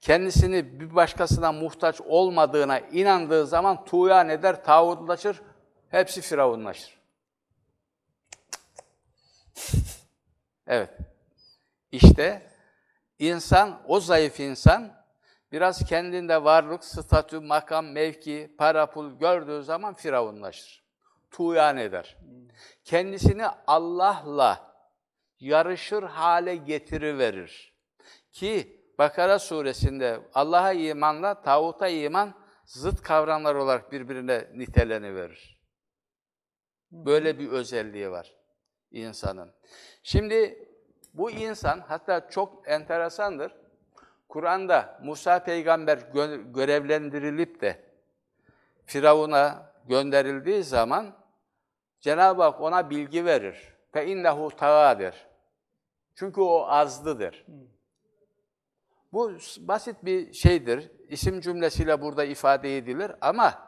kendisini bir başkasına muhtaç olmadığına inandığı zaman tuğyan eder, tağutlaşır, hepsi firavunlaşır. Evet. İşte insan, o zayıf insan, biraz kendinde varlık, statü, makam, mevki, para, pul gördüğü zaman firavunlaşır. Tuğyan eder kendisini Allah'la yarışır hale getiriverir. Ki Bakara suresinde Allah'a imanla tağuta iman zıt kavramlar olarak birbirine niteleniverir. Böyle bir özelliği var insanın. Şimdi bu insan hatta çok enteresandır. Kur'an'da Musa peygamber görevlendirilip de Firavun'a gönderildiği zaman Cenab-ı Hak ona bilgi verir. Fe innehu tağadır. Çünkü o azlıdır. Bu basit bir şeydir. İsim cümlesiyle burada ifade edilir ama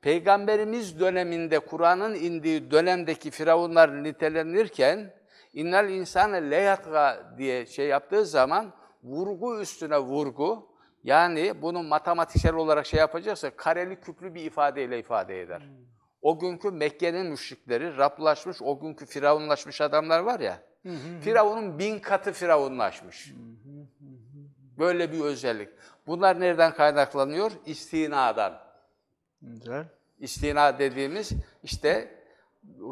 Peygamberimiz döneminde, Kur'an'ın indiği dönemdeki firavunlar nitelenirken innal insane leyatga diye şey yaptığı zaman vurgu üstüne vurgu yani bunu matematiksel olarak şey yapacaksa kareli küplü bir ifadeyle ifade eder. Hmm. O günkü Mekke'nin müşrikleri, Rablaşmış, o günkü firavunlaşmış adamlar var ya, Firavun'un bin katı firavunlaşmış. Böyle bir özellik. Bunlar nereden kaynaklanıyor? İstinadan. Güzel. İstina dediğimiz işte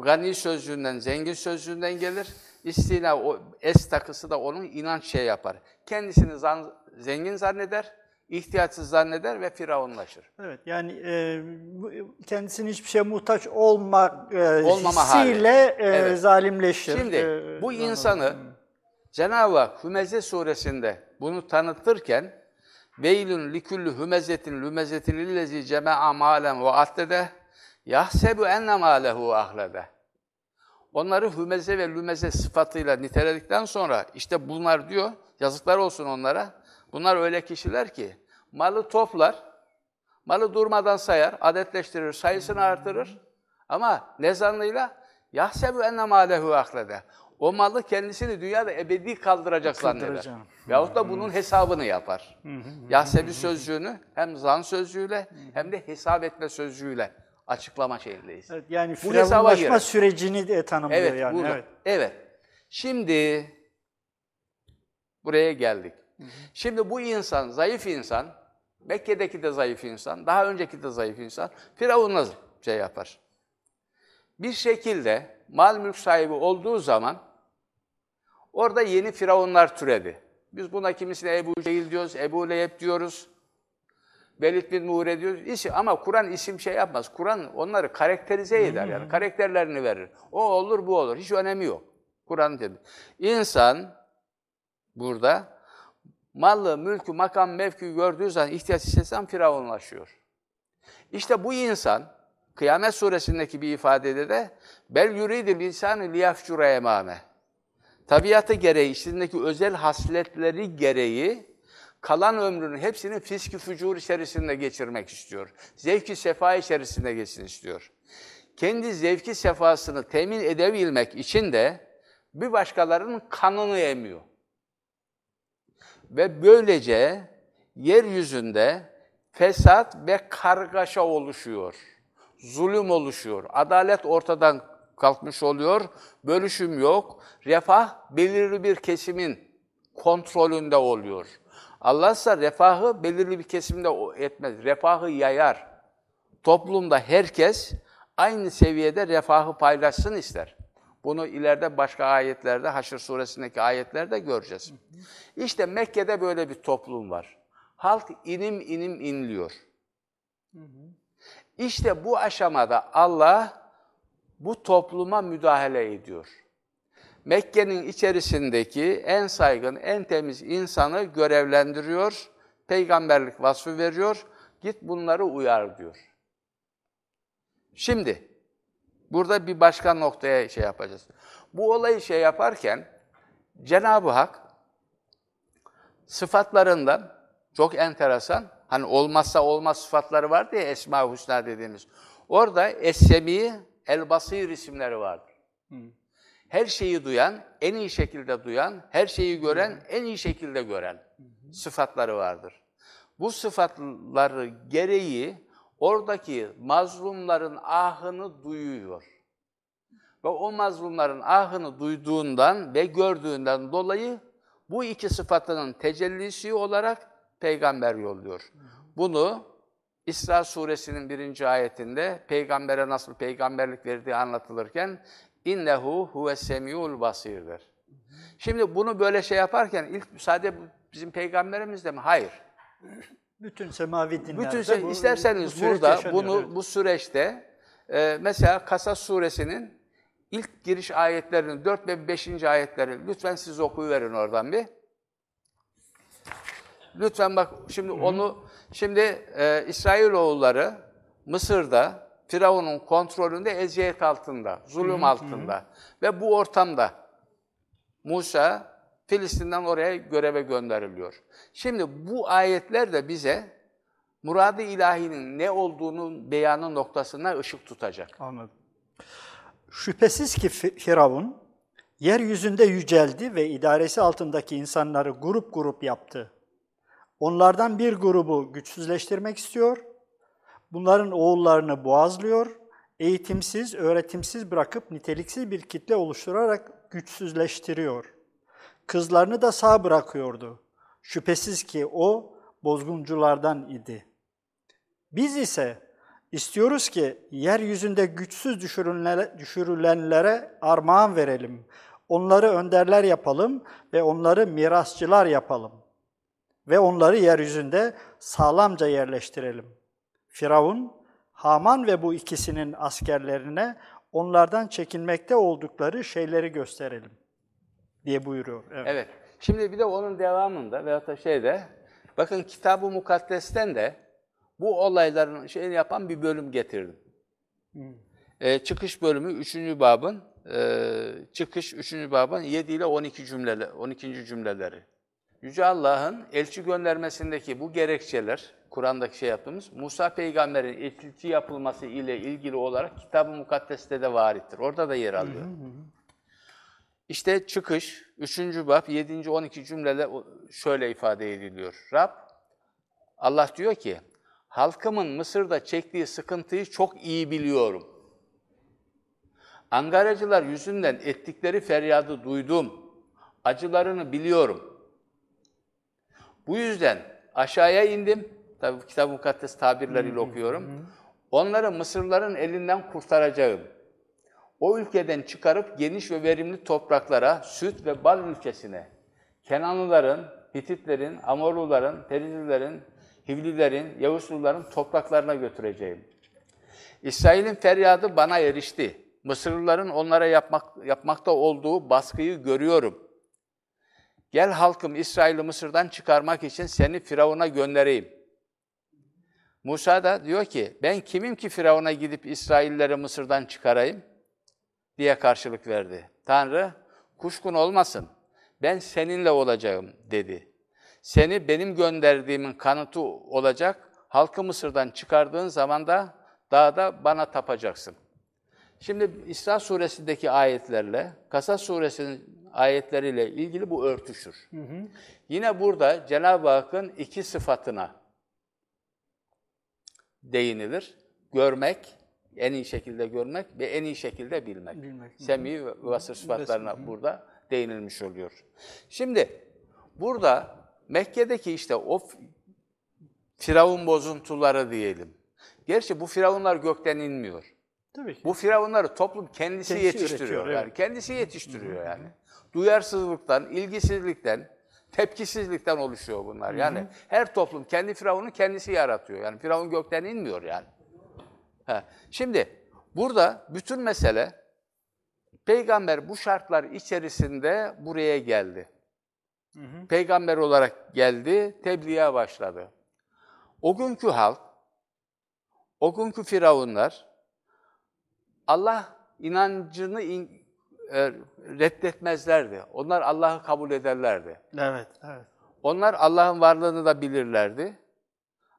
gani sözcüğünden, zengin sözcüğünden gelir. İstina, o es takısı da onun inanç şey yapar. Kendisini zan, zengin zanneder, ihtiyaçsız zanneder ve firavunlaşır. Evet, yani e, kendisinin hiçbir şeye muhtaç olma e, Olmama hissiyle e, evet. zalimleşir. Şimdi e, bu insanı Cenab-ı Hak Hümeze suresinde bunu tanıtırken Veylün likülü hümezetin lümezetin illezi cema'a malen ve addede yahsebu enne malehu ahlede. Onları hümeze ve lümeze sıfatıyla niteledikten sonra işte bunlar diyor, yazıklar olsun onlara. Bunlar öyle kişiler ki malı toplar, malı durmadan sayar, adetleştirir, sayısını artırır. Ama ne zannıyla? Yahsebu enne malehu ahlede. O malı kendisini dünyada ebedi kaldıracak zanneder. Yahut da bunun hesabını yapar. Yahsebi sözcüğünü hem zan sözcüğüyle hem de hesap etme sözcüğüyle açıklama şeyindeyiz. Evet, yani firavunlaşma sürecini de tanımlıyor evet, yani. Burada. Evet. evet. Şimdi buraya geldik. Şimdi bu insan, zayıf insan, Mekke'deki de zayıf insan, daha önceki de zayıf insan, Firavun'la şey yapar. Bir şekilde mal mülk sahibi olduğu zaman orada yeni firavunlar türedi. Biz buna kimisine Ebu Cehil diyoruz, Ebu Leheb diyoruz. Velid bin Muğre diyoruz. İsim, ama Kur'an isim şey yapmaz. Kur'an onları karakterize eder yani. Karakterlerini verir. O olur, bu olur. Hiç önemi yok. Kur'an dedi. İnsan burada malı, mülkü, makam, mevki gördüğü zaman ihtiyaç hissetsem firavunlaşıyor. İşte bu insan Kıyamet suresindeki bir ifadede de bel yuridil insanı liyafcura emame. Tabiatı gereği, içindeki özel hasletleri gereği kalan ömrünün hepsini fisk-i fücur içerisinde geçirmek istiyor. Zevki sefa içerisinde geçsin istiyor. Kendi zevki sefasını temin edebilmek için de bir başkalarının kanını emiyor. Ve böylece yeryüzünde fesat ve kargaşa oluşuyor zulüm oluşuyor. Adalet ortadan kalkmış oluyor. Bölüşüm yok. Refah belirli bir kesimin kontrolünde oluyor. Allah ise refahı belirli bir kesimde etmez. Refahı yayar. Toplumda herkes aynı seviyede refahı paylaşsın ister. Bunu ileride başka ayetlerde, Haşr suresindeki ayetlerde göreceğiz. İşte Mekke'de böyle bir toplum var. Halk inim inim inliyor. İşte bu aşamada Allah bu topluma müdahale ediyor. Mekke'nin içerisindeki en saygın, en temiz insanı görevlendiriyor, peygamberlik vasfı veriyor, git bunları uyar diyor. Şimdi, burada bir başka noktaya şey yapacağız. Bu olayı şey yaparken, Cenab-ı Hak sıfatlarından çok enteresan Hani olmazsa olmaz sıfatları vardı ya Esma-ı Hüsna dediğimiz. Orada Es-Semi, El-Basir isimleri vardır. Hı. Her şeyi duyan, en iyi şekilde duyan, her şeyi gören, Hı. en iyi şekilde gören Hı. sıfatları vardır. Bu sıfatları gereği oradaki mazlumların ahını duyuyor. Ve o mazlumların ahını duyduğundan ve gördüğünden dolayı bu iki sıfatının tecellisi olarak peygamber yolluyor. Bunu İsra suresinin birinci ayetinde peygambere nasıl peygamberlik verdiği anlatılırken innehu huve semiul basirdir. Şimdi bunu böyle şey yaparken ilk sadece bizim peygamberimiz de mi? Hayır. Bütün semavi dinlerde Bütün şey, bu, isterseniz bu burada bunu evet. bu süreçte e, mesela Kasas suresinin ilk giriş ayetlerinin 4 ve 5. ayetleri lütfen siz okuyuverin oradan bir. Lütfen bak şimdi Hı. onu şimdi e, İsrailoğulları Mısır'da Firavun'un kontrolünde eziyet altında, zulüm altında. Ve bu ortamda Musa Filistin'den oraya göreve gönderiliyor. Şimdi bu ayetler de bize muradı ilahinin ne olduğunun beyanı noktasına ışık tutacak. Anladım. Şüphesiz ki Firavun yeryüzünde yüceldi ve idaresi altındaki insanları grup grup yaptı. Onlardan bir grubu güçsüzleştirmek istiyor, bunların oğullarını boğazlıyor, eğitimsiz, öğretimsiz bırakıp niteliksiz bir kitle oluşturarak güçsüzleştiriyor. Kızlarını da sağ bırakıyordu. Şüphesiz ki o bozgunculardan idi. Biz ise istiyoruz ki yeryüzünde güçsüz düşürülenlere armağan verelim. Onları önderler yapalım ve onları mirasçılar yapalım. Ve onları yeryüzünde sağlamca yerleştirelim. Firavun, Haman ve bu ikisinin askerlerine onlardan çekinmekte oldukları şeyleri gösterelim diye buyuruyor. Evet. evet. Şimdi bir de onun devamında veyahut da şeyde bakın Kitab-ı Mukaddes'ten de bu olayların şeyini yapan bir bölüm getirdim. Hmm. Ee, çıkış bölümü 3. babın e, çıkış 3. babın 7 ile 12 cümleler 12. cümleleri. Yüce Allah'ın elçi göndermesindeki bu gerekçeler, Kur'an'daki şey yaptığımız, Musa peygamberin elçi yapılması ile ilgili olarak Kitab-ı Mukaddes'te de varittir. Orada da yer alıyor. Hı. İşte çıkış, 3. bab, 7. 12 cümlede şöyle ifade ediliyor. Rab, Allah diyor ki, halkımın Mısır'da çektiği sıkıntıyı çok iyi biliyorum. Angaracılar yüzünden ettikleri feryadı duydum. Acılarını biliyorum. Bu yüzden aşağıya indim. Tabi kitap mukaddes tabirleriyle okuyorum. Onları Mısırların elinden kurtaracağım. O ülkeden çıkarıp geniş ve verimli topraklara, süt ve bal ülkesine, Kenanlıların, Hititlerin, Amorluların, Perizlilerin, Hivlilerin, Yavuzluların topraklarına götüreceğim. İsrail'in feryadı bana erişti. Mısırlıların onlara yapmak, yapmakta olduğu baskıyı görüyorum. Gel halkım İsrail'i Mısır'dan çıkarmak için seni Firavun'a göndereyim. Musa da diyor ki, ben kimim ki Firavun'a gidip İsrailleri Mısır'dan çıkarayım? Diye karşılık verdi. Tanrı, kuşkun olmasın, ben seninle olacağım dedi. Seni benim gönderdiğimin kanıtı olacak, halkı Mısır'dan çıkardığın zaman da dağda bana tapacaksın. Şimdi İsra suresindeki ayetlerle, Kasas suresinin ayetleriyle ilgili bu örtüşür. Hı hı. Yine burada Cenab-ı Hakk'ın iki sıfatına değinilir. Görmek, en iyi şekilde görmek ve en iyi şekilde bilmek. bilmek. Semi ve vasır sıfatlarına burada değinilmiş oluyor. Şimdi burada Mekke'deki işte o firavun bozuntuları diyelim. Gerçi bu firavunlar gökten inmiyor. Tabii ki. Bu firavunları toplum kendisi, kendisi yetiştiriyor. Yani evet. kendisi yetiştiriyor yani. Duyarsızlıktan, ilgisizlikten, tepkisizlikten oluşuyor bunlar. Yani Hı-hı. her toplum kendi firavunu kendisi yaratıyor. Yani firavun gökten inmiyor yani. He. Şimdi burada bütün mesele peygamber bu şartlar içerisinde buraya geldi. Hı hı. Peygamber olarak geldi, tebliğe başladı. O günkü halk, o günkü firavunlar Allah inancını in, e, reddetmezlerdi. Onlar Allah'ı kabul ederlerdi. Evet, evet. Onlar Allah'ın varlığını da bilirlerdi.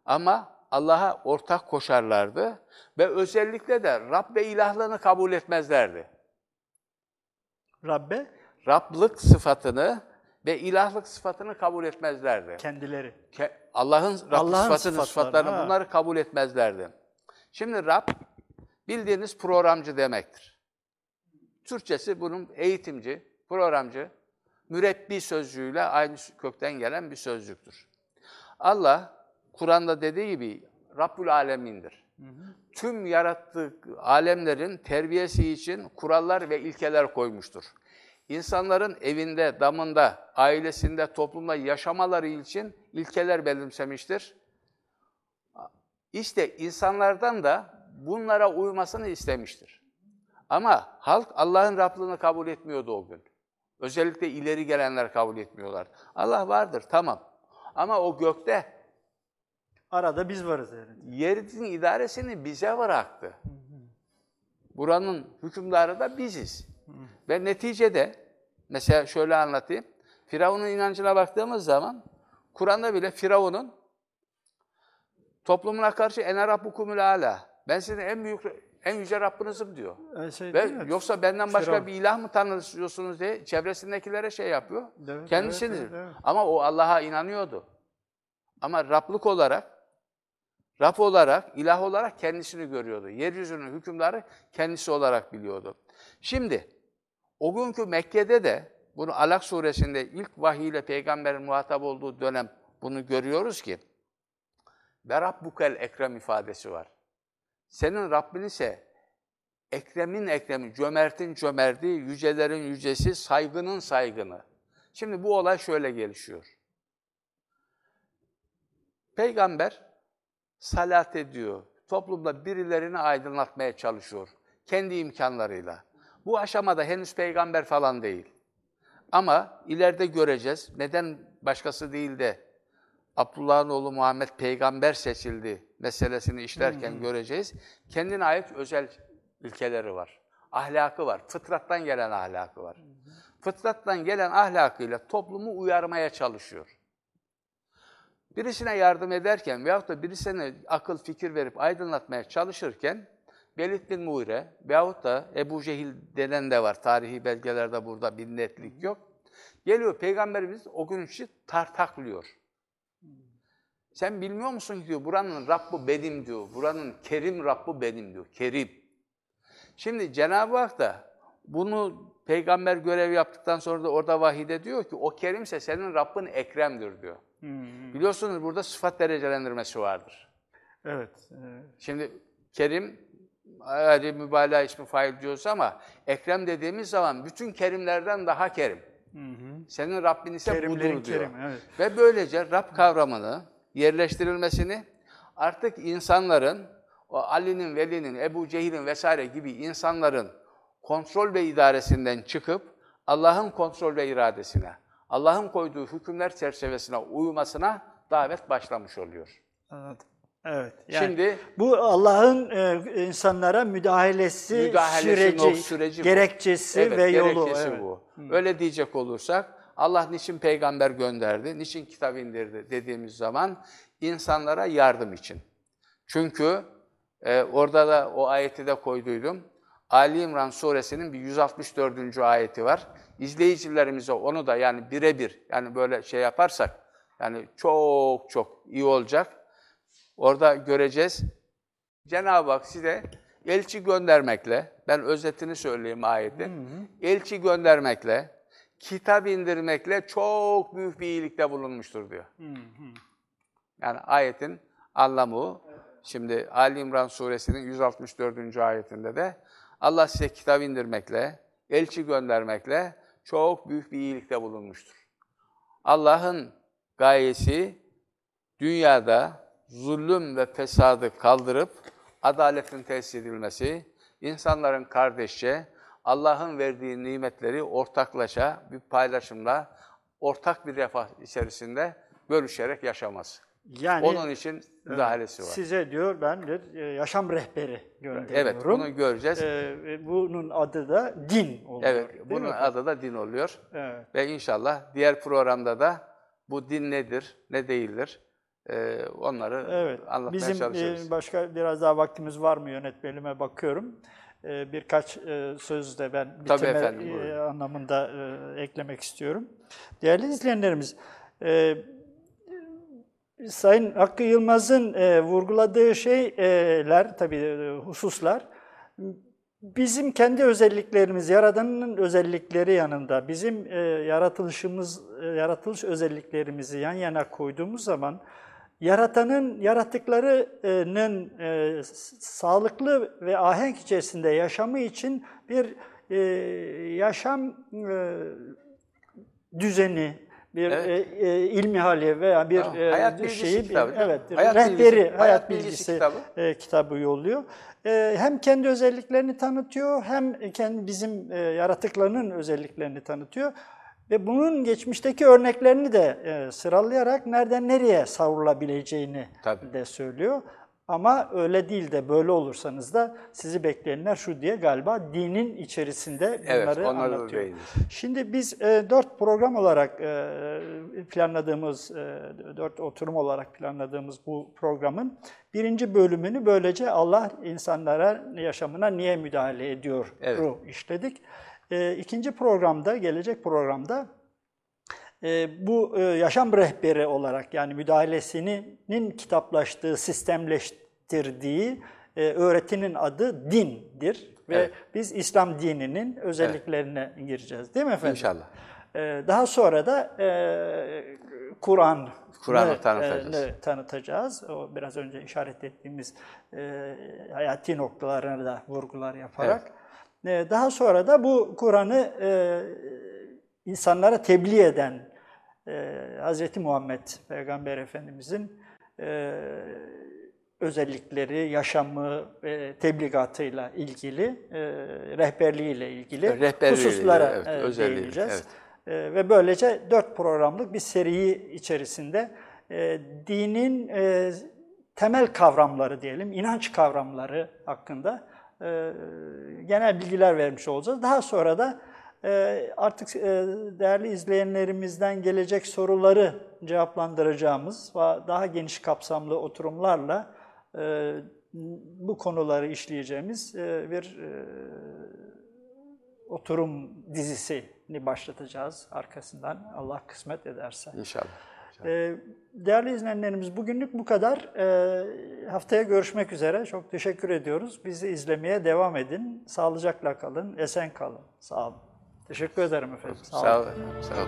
Ama Allah'a ortak koşarlardı ve özellikle de Rab ve ilahlığını kabul etmezlerdi. Rabbe? Rablık sıfatını ve ilahlık sıfatını kabul etmezlerdi. Kendileri. Ke Allah'ın Rab Allah sıfatını, sıfatlarını ha. bunları kabul etmezlerdi. Şimdi Rab bildiğiniz programcı demektir. Türkçesi bunun eğitimci, programcı, mürebbi sözcüğüyle aynı kökten gelen bir sözcüktür. Allah Kur'an'da dediği gibi Rabbül Alemin'dir. Hı hı. Tüm yarattığı alemlerin terbiyesi için kurallar ve ilkeler koymuştur. İnsanların evinde, damında, ailesinde, toplumda yaşamaları için ilkeler belirlemiştir. İşte insanlardan da bunlara uymasını istemiştir. Ama halk Allah'ın Rablığını kabul etmiyordu o gün. Özellikle ileri gelenler kabul etmiyorlar. Allah vardır, tamam. Ama o gökte Arada biz varız yani. Yerin idaresini bize bıraktı. Buranın hükümdarı da biziz. Ve neticede, mesela şöyle anlatayım. Firavun'un inancına baktığımız zaman, Kur'an'da bile Firavun'un toplumuna karşı ene rabbukumul ala. Ben sizin en büyük, en yüce Rabbinizim diyor. E, şey Ve yoksa benden başka Firavun. bir ilah mı tanıyorsunuz diye çevresindekilere şey yapıyor. Evet, Kendisidir. evet, evet, evet. Ama o Allah'a inanıyordu. Ama Rablık olarak, Rab olarak, ilah olarak kendisini görüyordu. Yeryüzünün hükümdarı kendisi olarak biliyordu. Şimdi, o günkü Mekke'de de, bunu Alak suresinde ilk vahiy ile peygamberin muhatap olduğu dönem bunu görüyoruz ki, ve Rabbukel Ekrem ifadesi var. Senin Rabbin ise Ekrem'in Ekrem'i, cömertin cömerti, yücelerin yücesi, saygının saygını. Şimdi bu olay şöyle gelişiyor. Peygamber salat ediyor. Toplumda birilerini aydınlatmaya çalışıyor. Kendi imkanlarıyla. Bu aşamada henüz peygamber falan değil. Ama ileride göreceğiz. Neden başkası değil de Abdullah'ın oğlu Muhammed peygamber seçildi meselesini işlerken göreceğiz. Kendine ait özel ilkeleri var. Ahlakı var. Fıtrattan gelen ahlakı var. Fıtrattan gelen ahlakıyla toplumu uyarmaya çalışıyor. Birisine yardım ederken veyahut da birisine akıl fikir verip aydınlatmaya çalışırken Velid bin Muire veyahut da Ebu Cehil denen de var. Tarihi belgelerde burada bir netlik yok. Geliyor Peygamberimiz o gün için tartaklıyor. Sen bilmiyor musun ki diyor buranın Rabbi benim diyor. Buranın Kerim Rabbi benim diyor. Kerim. Şimdi Cenab-ı Hak da bunu peygamber görev yaptıktan sonra da orada vahide diyor ki o Kerimse senin Rabbin Ekrem'dir diyor. Hmm, Biliyorsunuz burada sıfat derecelendirmesi vardır. Evet. evet. Şimdi Kerim, hadi mübalağa ismi fail diyoruz ama Ekrem dediğimiz zaman bütün kerimlerden daha kerim. Senin Rabbin ise Kerimlerin budur diyor. kerimi, evet. Ve böylece Rab kavramını yerleştirilmesini artık insanların, o Ali'nin, Veli'nin, Ebu Cehil'in vesaire gibi insanların kontrol ve idaresinden çıkıp Allah'ın kontrol ve iradesine, Allah'ın koyduğu hükümler çerçevesine uymasına davet başlamış oluyor. Anladım. Evet. Yani Şimdi bu Allah'ın e, insanlara müdahalesi, müdahalesinin süreci, süreci bu. gerekçesi Evet, ve yolu. gerekçesi evet. bu. Öyle diyecek olursak Allah niçin peygamber gönderdi, niçin kitap indirdi dediğimiz zaman insanlara yardım için. Çünkü e, orada da o ayeti de koyduydum. Ali İmran suresinin bir 164. ayeti var. İzleyicilerimize onu da yani birebir yani böyle şey yaparsak yani çok çok iyi olacak. Orada göreceğiz. Cenab-ı Hak size elçi göndermekle, ben özetini söyleyeyim ayetin, elçi göndermekle, kitap indirmekle çok büyük bir iyilikte bulunmuştur diyor. Yani ayetin anlamı o. Şimdi Ali İmran suresinin 164. ayetinde de Allah size kitap indirmekle, elçi göndermekle çok büyük bir iyilikte bulunmuştur. Allah'ın gayesi dünyada zulüm ve fesadı kaldırıp adaletin tesis edilmesi, insanların kardeşçe Allah'ın verdiği nimetleri ortaklaşa bir paylaşımla, ortak bir refah içerisinde bölüşerek yaşaması. Yani Onun için müdahalesi var. size diyor ben bir e, yaşam rehberi gönderiyorum. Evet, bunu göreceğiz. E, ve bunun adı da din oluyor. Evet, bunun mi? adı da din oluyor. Evet. Ve inşallah diğer programda da bu din nedir, ne değildir, e, onları Evet. anlatmaya Bizim e, başka biraz daha vaktimiz var mı yönetmenime bakıyorum. E, birkaç e, söz de ben bitime efendim, e, anlamında e, eklemek istiyorum. Değerli izleyenlerimiz, e, Sayın Hakkı Yılmaz'ın e, vurguladığı şeyler, tabii e, hususlar, bizim kendi özelliklerimiz, Yaradan'ın özellikleri yanında bizim e, yaratılışımız, e, yaratılış özelliklerimizi yan yana koyduğumuz zaman Yaratan'ın yarattıklarının e, sağlıklı ve ahenk içerisinde yaşamı için bir e, yaşam e, düzeni, bir Evet. e, e, ilmi hali veya bir Tamam. e, Hayat bilgisi şeyi, kitabı evet, Hayat rehberi, bilgisi- hayat, hayat bilgisi bilgisi, kitabı. e, kitabı yolluyor. E, hem kendi özelliklerini tanıtıyor, hem kendi bizim e, yaratıklarının özelliklerini tanıtıyor. Ve bunun geçmişteki örneklerini de e, sıralayarak nereden nereye savrulabileceğini Tabii. de söylüyor. Ama öyle değil de böyle olursanız da sizi bekleyenler şu diye galiba dinin içerisinde Evet, bunları da anlatıyor. Şimdi biz e, dört program olarak e, planladığımız, e, dört oturum olarak planladığımız bu programın birinci bölümünü böylece Allah insanlara yaşamına niye müdahale ediyor Evet. işledik. E, ikinci programda, gelecek programda bu e, yaşam rehberi olarak yani müdahalesinin kitaplaştığı, sistemleştirdiği e, öğretinin adı dindir. Ve Evet. biz İslam dininin özelliklerine gireceğiz değil mi efendim? İnşallah. E, daha sonra da e, Kur'an Kur'an'ı tanıtacağız. tanıtacağız. O biraz önce işaret ettiğimiz e, hayati noktalarına da vurgular yaparak. E, daha sonra da bu Kur'an'ı e, insanlara tebliğ eden e, Hz. Muhammed Peygamber Efendimizin e, özellikleri, yaşamı, e, tebligatıyla ilgili, e, rehberliğiyle ilgili Rehberliğiyle hususlara evet, e, değineceğiz. E, ve böylece dört programlık bir seriyi içerisinde e, dinin e, temel kavramları diyelim, inanç kavramları hakkında e, genel bilgiler vermiş olacağız. Daha sonra da artık e, değerli izleyenlerimizden gelecek soruları cevaplandıracağımız ve daha geniş kapsamlı oturumlarla e, bu konuları işleyeceğimiz e, bir oturum dizisini başlatacağız arkasından Allah kısmet ederse. İnşallah. Ee, Değerli izleyenlerimiz bugünlük bu kadar. Ee, Haftaya görüşmek üzere. Çok teşekkür ediyoruz. Bizi izlemeye devam edin. Sağlıcakla kalın, esen kalın. Sağ olun. Teşekkür ederim efendim. Sağ olun. Sağ olun.